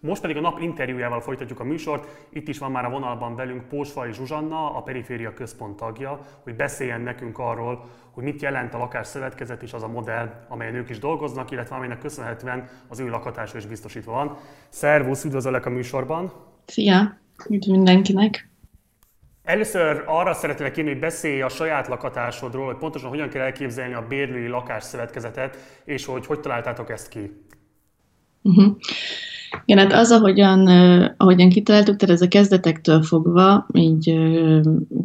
Most pedig a nap interjújával folytatjuk a műsort. Itt is van már a vonalban velünk Pósfai Zsuzsanna, a Periféria Központ tagja, hogy beszéljen nekünk arról, hogy mit jelent a lakásszövetkezet és az a modell, amelyen ők is dolgoznak, illetve amelynek köszönhetően az ő lakatása is biztosítva van. Szervusz, üdvözöllek a műsorban! Szia! Üdv mindenkinek! Először arra szeretnék kérni, hogy beszélj a saját lakatásodról, hogy pontosan hogyan kell elképzelni a bérlői lakásszövetkezetet, és hogy hogy találtátok ezt ki. Uh-huh. Igen, hát az, ahogyan, ahogyan kitaláltuk, tehát ez a kezdetektől fogva, így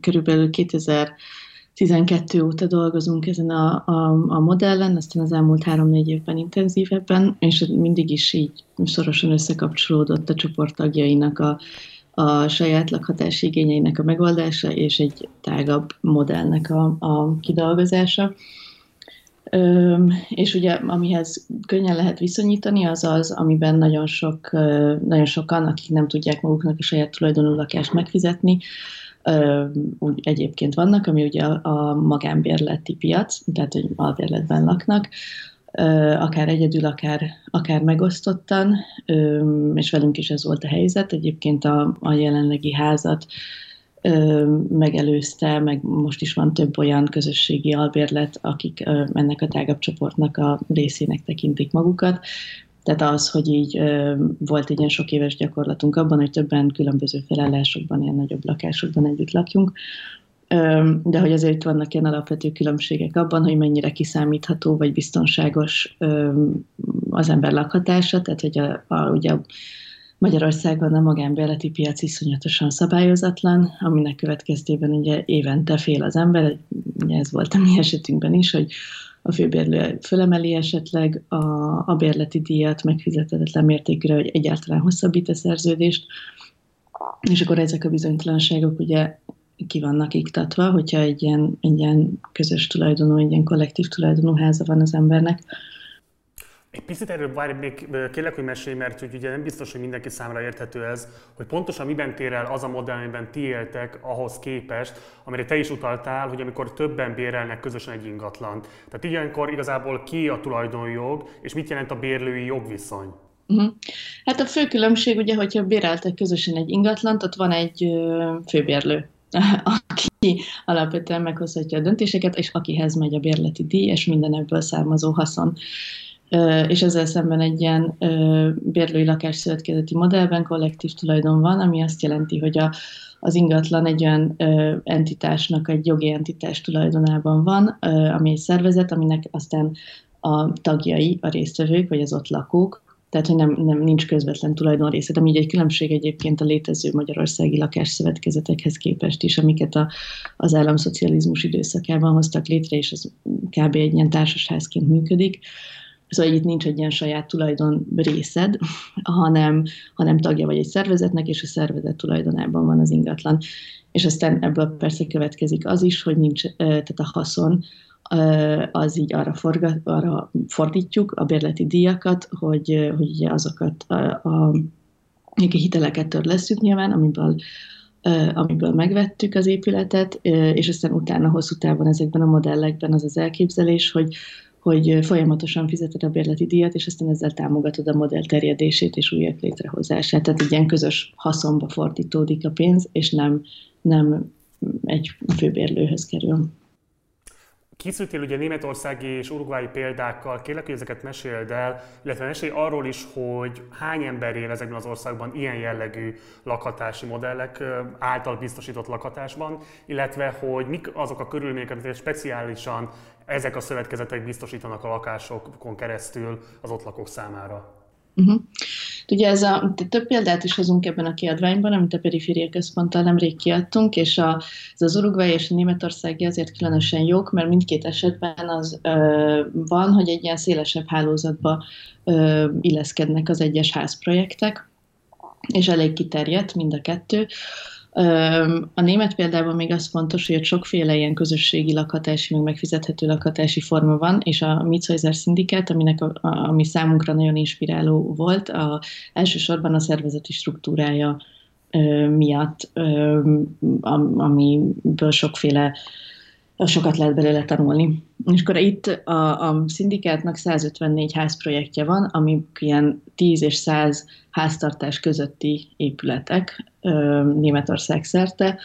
körülbelül 2012 óta dolgozunk ezen a, a, a modellen, aztán az elmúlt három-négy évben intenzívebben, és mindig is így szorosan összekapcsolódott a csoporttagjainak a, a saját lakhatási igényeinek a megoldása, és egy tágabb modellnek a, a kidolgozása. És ugye amihez könnyen lehet viszonyítani, az az, amiben nagyon, sok, nagyon sokan, akik nem tudják maguknak a saját tulajdonú lakást megfizetni, úgy egyébként vannak, ami ugye a magánbérleti piac, tehát hogy albérletben laknak, akár egyedül, akár, akár megosztottan, és velünk is ez volt a helyzet. Egyébként a, a jelenlegi házat megelőzte, meg most is van több olyan közösségi albérlet, akik ennek a tágabb csoportnak a részének tekintik magukat. Tehát az, hogy így volt egy ilyen sok éves gyakorlatunk abban, hogy többen különböző felállásokban, ilyen nagyobb lakásokban együtt lakjunk, de hogy azért vannak ilyen alapvető különbségek abban, hogy mennyire kiszámítható vagy biztonságos az ember lakhatása, tehát hogy a, a, ugye Magyarországon a magánbérleti piac iszonyatosan szabályozatlan, aminek következtében ugye évente fél az ember, ugye ez volt a mi esetünkben is, hogy a főbérlő fölemeli esetleg a, a bérleti díjat megfizetetlen mértékre, hogy egyáltalán hosszabbít a szerződést, és akkor ezek a bizonytalanságok ugye ki vannak iktatva, hogyha egy ilyen, egy ilyen közös tulajdonú, egy ilyen kollektív tulajdonú háza van az embernek, egy picit erről várj, még kérlek, hogy mesélj, mert hogy ugye nem biztos, hogy mindenki számára érthető ez, hogy pontosan miben tér el az a modell, amiben ti éltek ahhoz képest, amire te is utaltál, hogy amikor többen bérelnek közösen egy ingatlant. Tehát ilyenkor igazából ki a tulajdonjog, és mit jelent a bérlői jogviszony? Uh-huh. Hát a fő különbség ugye, hogyha béreltek közösen egy ingatlant, ott van egy főbérlő, aki alapvetően meghozhatja a döntéseket, és akihez megy a bérleti díj, és minden ebből származó haszon és ezzel szemben egy ilyen bérlői lakásszövetkezeti modellben kollektív tulajdon van, ami azt jelenti, hogy a, az ingatlan egy olyan ö, entitásnak, egy jogi entitás tulajdonában van, ö, ami egy szervezet, aminek aztán a tagjai, a résztvevők, vagy az ott lakók, tehát hogy nem, nem nincs közvetlen tulajdonrészet, ami így egy különbség egyébként a létező magyarországi lakásszövetkezetekhez képest is, amiket a, az államszocializmus időszakában hoztak létre, és az kb. egy ilyen társasházként működik. Szóval itt nincs egy ilyen saját tulajdon részed, hanem, hanem tagja vagy egy szervezetnek, és a szervezet tulajdonában van az ingatlan. És aztán ebből persze következik az is, hogy nincs, tehát a haszon az így arra, forgat, arra fordítjuk a bérleti díjakat, hogy, hogy azokat a, a, a hiteleket törlesztjük nyilván, amiből amiből megvettük az épületet, és aztán utána hosszú távon ezekben a modellekben az az elképzelés, hogy, hogy folyamatosan fizeted a bérleti díjat, és aztán ezzel támogatod a modell terjedését és újak létrehozását. Tehát egy ilyen közös haszonba fordítódik a pénz, és nem, nem egy főbérlőhöz kerül. Készültél ugye németországi és urugvái példákkal, kérlek, hogy ezeket meséld el, illetve mesélj arról is, hogy hány ember él ezekben az országban ilyen jellegű lakhatási modellek által biztosított lakhatásban, illetve hogy mik azok a körülmények, amiket speciálisan ezek a szövetkezetek biztosítanak a lakásokon keresztül az ott lakók számára. Uh-huh. Ugye ez a, több példát is hozunk ebben a kiadványban, amit a Periféria Központtal nemrég kiadtunk, és a, ez az Uruguay és a Németországi azért különösen jók, mert mindkét esetben az ö, van, hogy egy ilyen szélesebb hálózatba ö, illeszkednek az egyes házprojektek, és elég kiterjedt mind a kettő. A német példában még az fontos, hogy ott sokféle ilyen közösségi lakhatási, meg megfizethető lakhatási forma van, és a Mitzhäuser Syndicate, aminek a, ami számunkra nagyon inspiráló volt, a, elsősorban a szervezeti struktúrája ö, miatt, ö, amiből sokféle sokat lehet belőle tanulni. És akkor itt a, a szindikátnak 154 házprojektje van, ami ilyen 10 és 100 háztartás közötti épületek Németország szerte,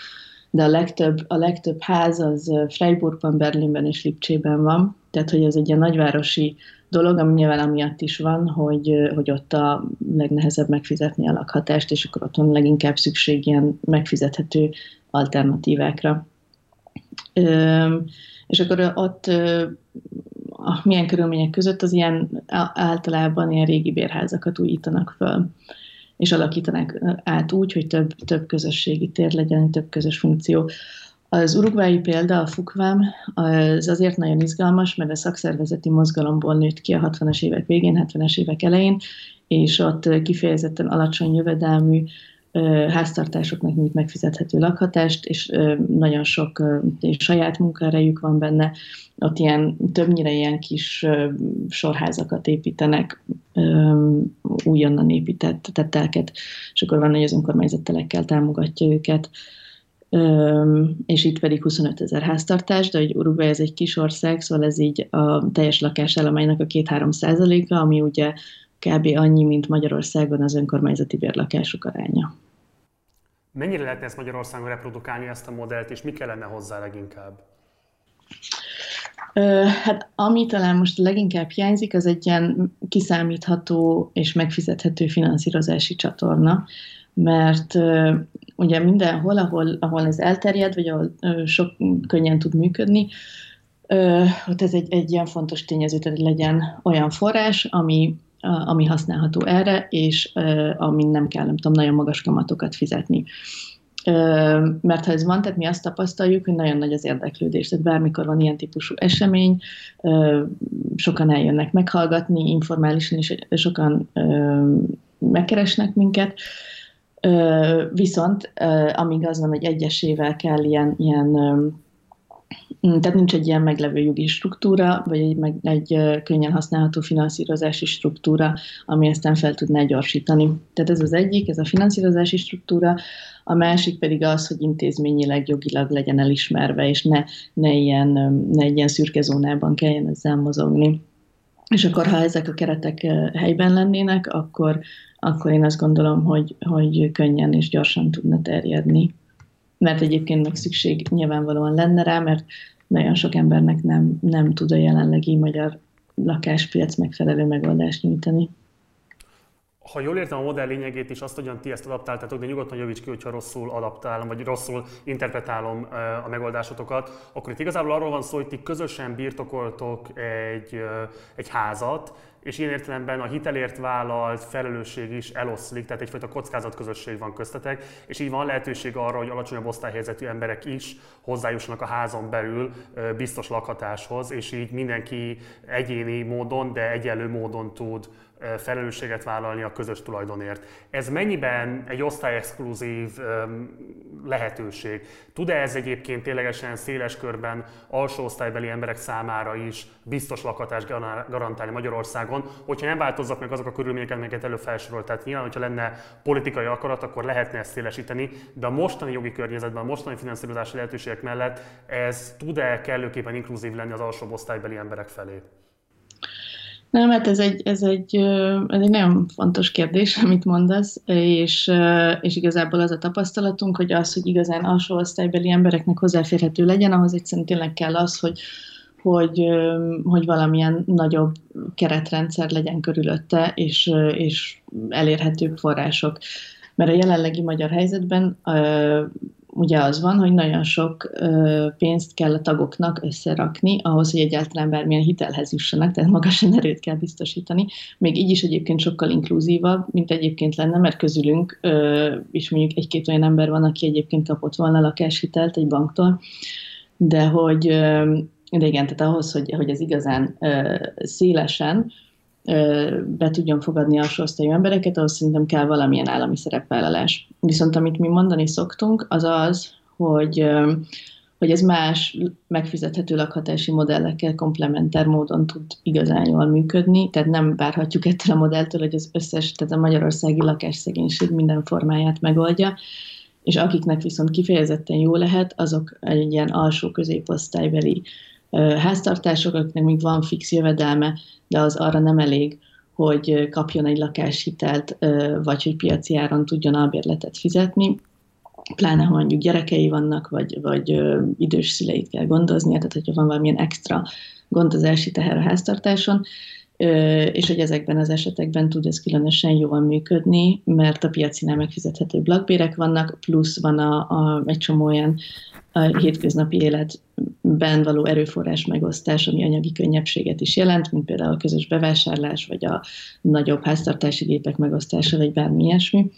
de a legtöbb, a legtöbb ház az Freiburgban, Berlinben és Lipcsében van, tehát hogy ez egy ilyen nagyvárosi dolog, ami nyilván amiatt is van, hogy, hogy ott a legnehezebb megfizetni a lakhatást, és akkor ott van leginkább szükség ilyen megfizethető alternatívákra. És akkor ott milyen körülmények között az ilyen általában ilyen régi bérházakat újítanak föl és alakítanak át úgy, hogy több, több közösségi tér legyen, több közös funkció. Az urugvái példa, a Fukvám, az azért nagyon izgalmas, mert a szakszervezeti mozgalomból nőtt ki a 60-as évek végén, 70-es évek elején, és ott kifejezetten alacsony jövedelmű háztartásoknak nyújt megfizethető lakhatást, és nagyon sok saját munkaerejük van benne. Ott ilyen, többnyire ilyen kis sorházakat építenek, újonnan épített tettelket, és akkor van, hogy az önkormányzattelekkel támogatja őket és itt pedig 25 ezer háztartás, de hogy Uruguay ez egy kis ország, szóval ez így a teljes lakásállománynak a 2-3 százaléka, ami ugye kb. annyi, mint Magyarországon az önkormányzati bérlakások aránya. Mennyire lehetne ezt Magyarországon reprodukálni ezt a modellt, és mi kellene hozzá leginkább? Hát ami talán most leginkább hiányzik, az egy ilyen kiszámítható és megfizethető finanszírozási csatorna, mert ugye mindenhol, ahol, ahol ez elterjed, vagy ahol sok könnyen tud működni, ott ez egy, egy ilyen fontos tényező, hogy legyen olyan forrás, ami ami használható erre, és amin nem kell, nem tudom, nagyon magas kamatokat fizetni. Mert ha ez van, tehát mi azt tapasztaljuk, hogy nagyon nagy az érdeklődés. Tehát bármikor van ilyen típusú esemény, sokan eljönnek meghallgatni, informálisan is sokan megkeresnek minket, viszont amíg az van, hogy egyesével kell ilyen, ilyen tehát nincs egy ilyen meglevő jogi struktúra, vagy egy, meg, egy könnyen használható finanszírozási struktúra, ami aztán fel tudná gyorsítani. Tehát ez az egyik, ez a finanszírozási struktúra, a másik pedig az, hogy intézményileg, jogilag legyen elismerve, és ne, ne, ilyen, ne egy ilyen szürke zónában kelljen ezzel mozogni. És akkor, ha ezek a keretek helyben lennének, akkor, akkor én azt gondolom, hogy, hogy könnyen és gyorsan tudna terjedni mert egyébként meg szükség nyilvánvalóan lenne rá, mert nagyon sok embernek nem, nem tud a jelenlegi magyar lakáspiac megfelelő megoldást nyújtani. Ha jól értem a modell lényegét is, azt, hogyan ti ezt adaptáltatok, de nyugodtan javíts ki, hogyha rosszul adaptálom, vagy rosszul interpretálom a megoldásotokat, akkor itt igazából arról van szó, hogy ti közösen birtokoltok egy, egy házat, és ilyen értelemben a hitelért vállalt felelősség is eloszlik, tehát egyfajta kockázatközösség van köztetek, és így van lehetőség arra, hogy alacsonyabb osztályhelyzetű emberek is hozzájussanak a házon belül biztos lakhatáshoz, és így mindenki egyéni módon, de egyenlő módon tud felelősséget vállalni a közös tulajdonért. Ez mennyiben egy osztályexkluzív lehetőség? Tud-e ez egyébként ténylegesen széles körben alsó osztálybeli emberek számára is biztos lakatást garantálni Magyarországon, hogyha nem változzak meg azok a körülmények, amiket elő felsorolt. Tehát nyilván, hogyha lenne politikai akarat, akkor lehetne ezt szélesíteni, de a mostani jogi környezetben, a mostani finanszírozási lehetőségek mellett ez tud-e kellőképpen inkluzív lenni az alsóbb osztálybeli emberek felé? Nem, hát ez egy, ez egy, ez egy nagyon fontos kérdés, amit mondasz, és, és igazából az a tapasztalatunk, hogy az, hogy igazán alsó osztálybeli embereknek hozzáférhető legyen, ahhoz egyszerűen tényleg kell az, hogy, hogy, hogy valamilyen nagyobb keretrendszer legyen körülötte, és, és elérhetőbb források. Mert a jelenlegi magyar helyzetben ugye az van, hogy nagyon sok pénzt kell a tagoknak összerakni, ahhoz, hogy egyáltalán bármilyen hitelhez jussanak, tehát magasan erőt kell biztosítani. Még így is egyébként sokkal inkluzívabb, mint egyébként lenne, mert közülünk is mondjuk egy-két olyan ember van, aki egyébként kapott volna lakáshitelt egy banktól, de hogy de igen, tehát ahhoz, hogy, hogy ez igazán ö, szélesen be tudjon fogadni a osztályú embereket, ahhoz szerintem kell valamilyen állami szerepvállalás. Viszont amit mi mondani szoktunk, az az, hogy, hogy ez más megfizethető lakhatási modellekkel komplementer módon tud igazán jól működni, tehát nem várhatjuk ettől a modelltől, hogy az összes, tehát a magyarországi lakásszegénység minden formáját megoldja, és akiknek viszont kifejezetten jó lehet, azok egy ilyen alsó középosztálybeli háztartások, akiknek még van fix jövedelme, de az arra nem elég, hogy kapjon egy lakáshitelt, vagy hogy piaci áron tudjon albérletet fizetni, pláne ha mondjuk gyerekei vannak, vagy, vagy idős szüleit kell gondoznia, tehát hogyha van valamilyen extra gondozási teher a háztartáson, és hogy ezekben az esetekben tud ez különösen jól működni, mert a piacinál megfizethető lakbérek vannak, plusz van a, a, egy csomó olyan a hétköznapi életben való erőforrás megosztás, ami anyagi könnyebbséget is jelent, mint például a közös bevásárlás, vagy a nagyobb háztartási gépek megosztása, vagy bármi ilyesmi.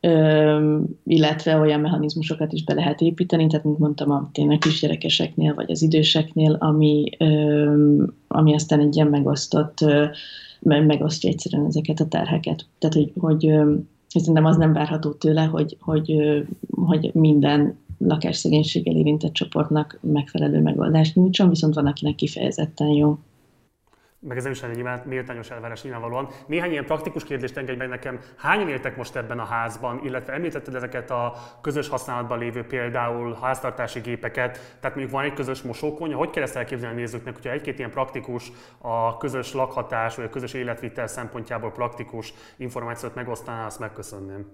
Ö, illetve olyan mechanizmusokat is be lehet építeni, tehát mint mondtam, a tényleg kisgyerekeseknél, vagy az időseknél, ami, ö, ami aztán egy ilyen megosztott, megosztja egyszerűen ezeket a terheket. Tehát, hogy, hogy szerintem az nem várható tőle, hogy, hogy, hogy minden lakásszegénységgel érintett csoportnak megfelelő megoldást nyújtson, viszont van, akinek kifejezetten jó meg ez nem is egy méltányos elvárás nyilvánvalóan. Néhány ilyen praktikus kérdést engedj meg nekem. Hányan éltek most ebben a házban, illetve említetted ezeket a közös használatban lévő például háztartási gépeket, tehát mondjuk van egy közös mosókonyha, hogy kell ezt elképzelni a nézőknek, hogyha egy-két ilyen praktikus, a közös lakhatás vagy a közös életvitel szempontjából praktikus információt megosztaná, azt megköszönném.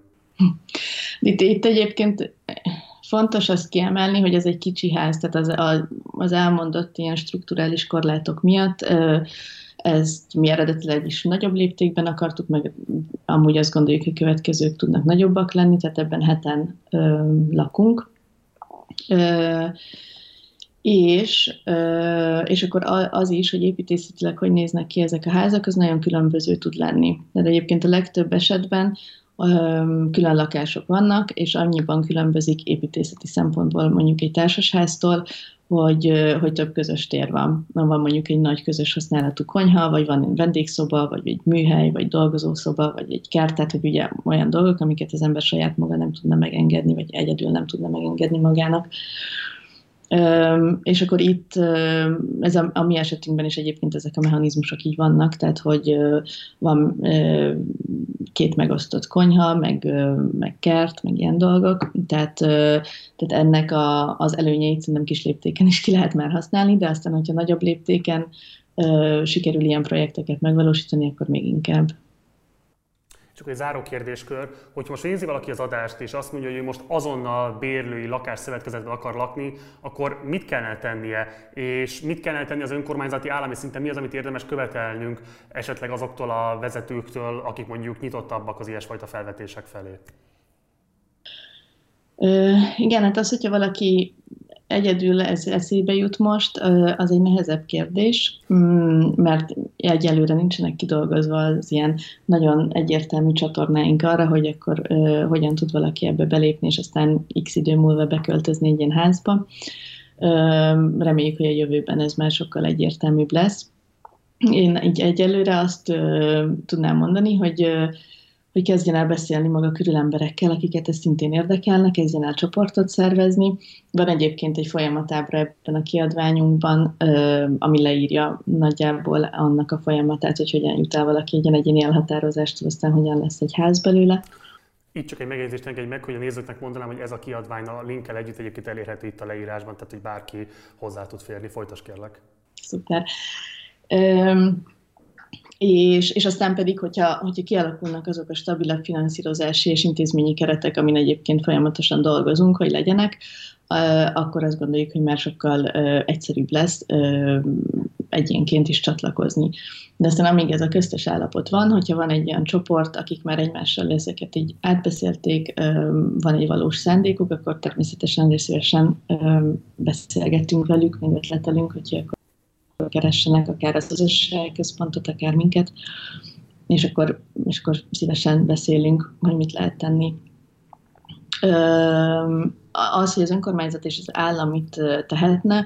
Itt, itt egyébként fontos azt kiemelni, hogy ez egy kicsi ház, tehát az, az elmondott ilyen strukturális korlátok miatt ezt mi eredetileg is nagyobb léptékben akartuk, meg amúgy azt gondoljuk, hogy következők tudnak nagyobbak lenni, tehát ebben heten ö, lakunk. Ö, és, és akkor az is, hogy építészetileg hogy néznek ki ezek a házak, az nagyon különböző tud lenni. De egyébként a legtöbb esetben külön lakások vannak, és annyiban különbözik építészeti szempontból mondjuk egy társasháztól, hogy, hogy több közös tér van. Van mondjuk egy nagy közös használatú konyha, vagy van egy vendégszoba, vagy egy műhely, vagy dolgozószoba, vagy egy kert, tehát hogy ugye olyan dolgok, amiket az ember saját maga nem tudna megengedni, vagy egyedül nem tudna megengedni magának. És akkor itt, ez a, a mi esetünkben is egyébként ezek a mechanizmusok így vannak, tehát hogy van két megosztott konyha, meg, meg kert, meg ilyen dolgok, tehát, tehát ennek a, az előnyeit szerintem kis léptéken is ki lehet már használni, de aztán, hogyha nagyobb léptéken sikerül ilyen projekteket megvalósítani, akkor még inkább. Csak egy záró kérdéskör, hogy most nézi valaki az adást, és azt mondja, hogy ő most azonnal bérlői lakásszövetkezetben akar lakni, akkor mit kellene tennie? És mit kellene tenni az önkormányzati állami szinten? Mi az, amit érdemes követelnünk esetleg azoktól a vezetőktől, akik mondjuk nyitottabbak az ilyesfajta felvetések felé? Ö, igen, hát az, hogyha valaki egyedül ez eszébe jut most, az egy nehezebb kérdés, mm, mert egyelőre nincsenek kidolgozva az ilyen nagyon egyértelmű csatornáink arra, hogy akkor hogyan tud valaki ebbe belépni, és aztán x idő múlva beköltözni egy ilyen házba. Reméljük, hogy a jövőben ez már sokkal egyértelműbb lesz. Én így egyelőre azt tudnám mondani, hogy hogy kezdjen el beszélni maga körül emberekkel, akiket ez szintén érdekelnek, kezdjen el csoportot szervezni. Van egyébként egy folyamatábra ebben a kiadványunkban, ami leírja nagyjából annak a folyamatát, hogy hogyan jut el valaki egy egyéni elhatározást, aztán hogyan lesz egy ház belőle. Itt csak egy megjegyzést engedj meg, hogy a nézőknek mondanám, hogy ez a kiadvány a linkkel együtt egyébként elérhető itt a leírásban, tehát hogy bárki hozzá tud férni. Folytas kérlek. Szuper. Um, és, és aztán pedig, hogyha, hogyha kialakulnak azok a stabilabb finanszírozási és intézményi keretek, amin egyébként folyamatosan dolgozunk, hogy legyenek, akkor azt gondoljuk, hogy már sokkal egyszerűbb lesz egyénként is csatlakozni. De aztán amíg ez a köztes állapot van, hogyha van egy olyan csoport, akik már egymással ezeket így átbeszélték, van egy valós szándékuk, akkor természetesen szívesen beszélgetünk velük, meg ötletelünk, hogy keressenek, akár az közösségi központot, akár minket, és akkor, és akkor szívesen beszélünk, hogy mit lehet tenni. Az, hogy az önkormányzat és az állam mit tehetne,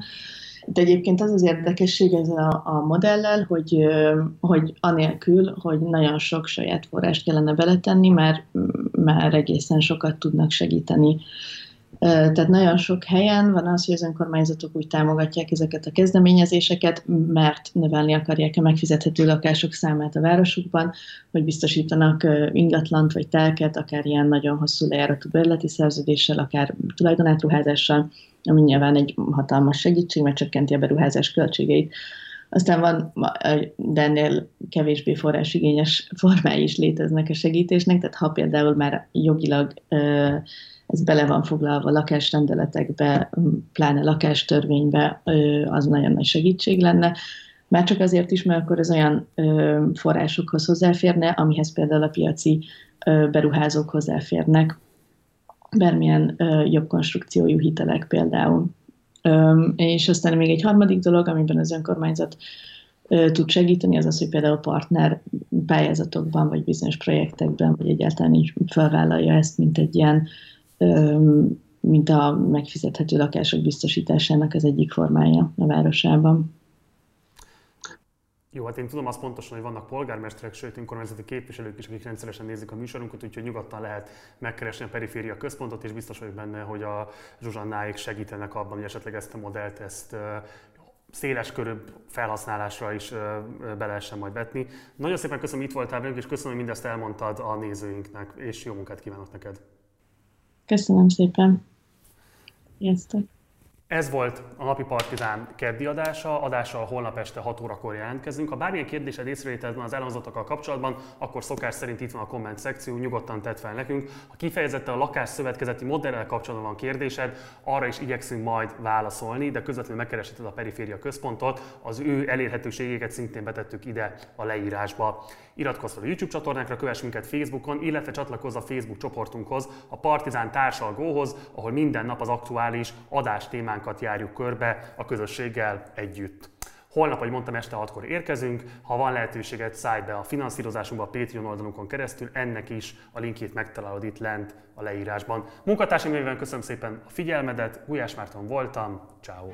de egyébként az az érdekesség ez a, a modellel, hogy, hogy anélkül, hogy nagyon sok saját forrást kellene beletenni, már, már egészen sokat tudnak segíteni Tehát nagyon sok helyen van az, hogy az önkormányzatok úgy támogatják ezeket a kezdeményezéseket, mert növelni akarják a megfizethető lakások számát a városukban, hogy biztosítanak ingatlant vagy telket, akár ilyen nagyon hosszú lejáratú bérleti szerződéssel, akár tulajdonátruházással, ami nyilván egy hatalmas segítség, mert csökkenti a beruházás költségeit. Aztán van, de ennél kevésbé forrásigényes formái is léteznek a segítésnek, tehát ha például már jogilag ez bele van foglalva lakásrendeletekbe, pláne lakástörvénybe, az nagyon nagy segítség lenne. Már csak azért is, mert akkor az olyan forrásokhoz hozzáférne, amihez például a piaci beruházók hozzáférnek, bármilyen jobb konstrukciójú hitelek például. És aztán még egy harmadik dolog, amiben az önkormányzat tud segíteni, az az, hogy például partner pályázatokban, vagy bizonyos projektekben, vagy egyáltalán így felvállalja ezt, mint egy ilyen mint a megfizethető lakások biztosításának az egyik formája a városában. Jó, hát én tudom azt pontosan, hogy vannak polgármesterek, sőt önkormányzati képviselők is, akik rendszeresen nézik a műsorunkat, úgyhogy nyugodtan lehet megkeresni a periféria központot, és biztos vagyok benne, hogy a Zsuzsannáik segítenek abban, hogy esetleg ezt a modellt, ezt széles körűbb felhasználásra is be lehessen majd vetni. Nagyon szépen köszönöm, hogy itt voltál velünk, és köszönöm, hogy mindezt elmondtad a nézőinknek, és jó munkát kívánok neked! Köszönöm szépen. Sziasztok. Ez volt a Napi Partizán keddi adása. Adással holnap este 6 órakor jelentkezünk. Ha bármilyen kérdésed észrevételed van az elhangzatokkal kapcsolatban, akkor szokás szerint itt van a komment szekció, nyugodtan tedd fel nekünk. Ha kifejezetten a lakásszövetkezeti modellel kapcsolatban van kérdésed, arra is igyekszünk majd válaszolni, de közvetlenül megkeresheted a periféria központot, az ő elérhetőségeket szintén betettük ide a leírásba. Iratkozz fel a YouTube csatornánkra, kövess minket Facebookon, illetve csatlakozz a Facebook csoportunkhoz, a Partizán társalgóhoz, ahol minden nap az aktuális adás témánkat járjuk körbe a közösséggel együtt. Holnap, ahogy mondtam, este 6-kor érkezünk. Ha van lehetőséget, szállj be a finanszírozásunkba a Patreon oldalunkon keresztül, ennek is a linkjét megtalálod itt lent a leírásban. Munkatársaim köszönöm szépen a figyelmedet, Gulyás Márton voltam, ciao.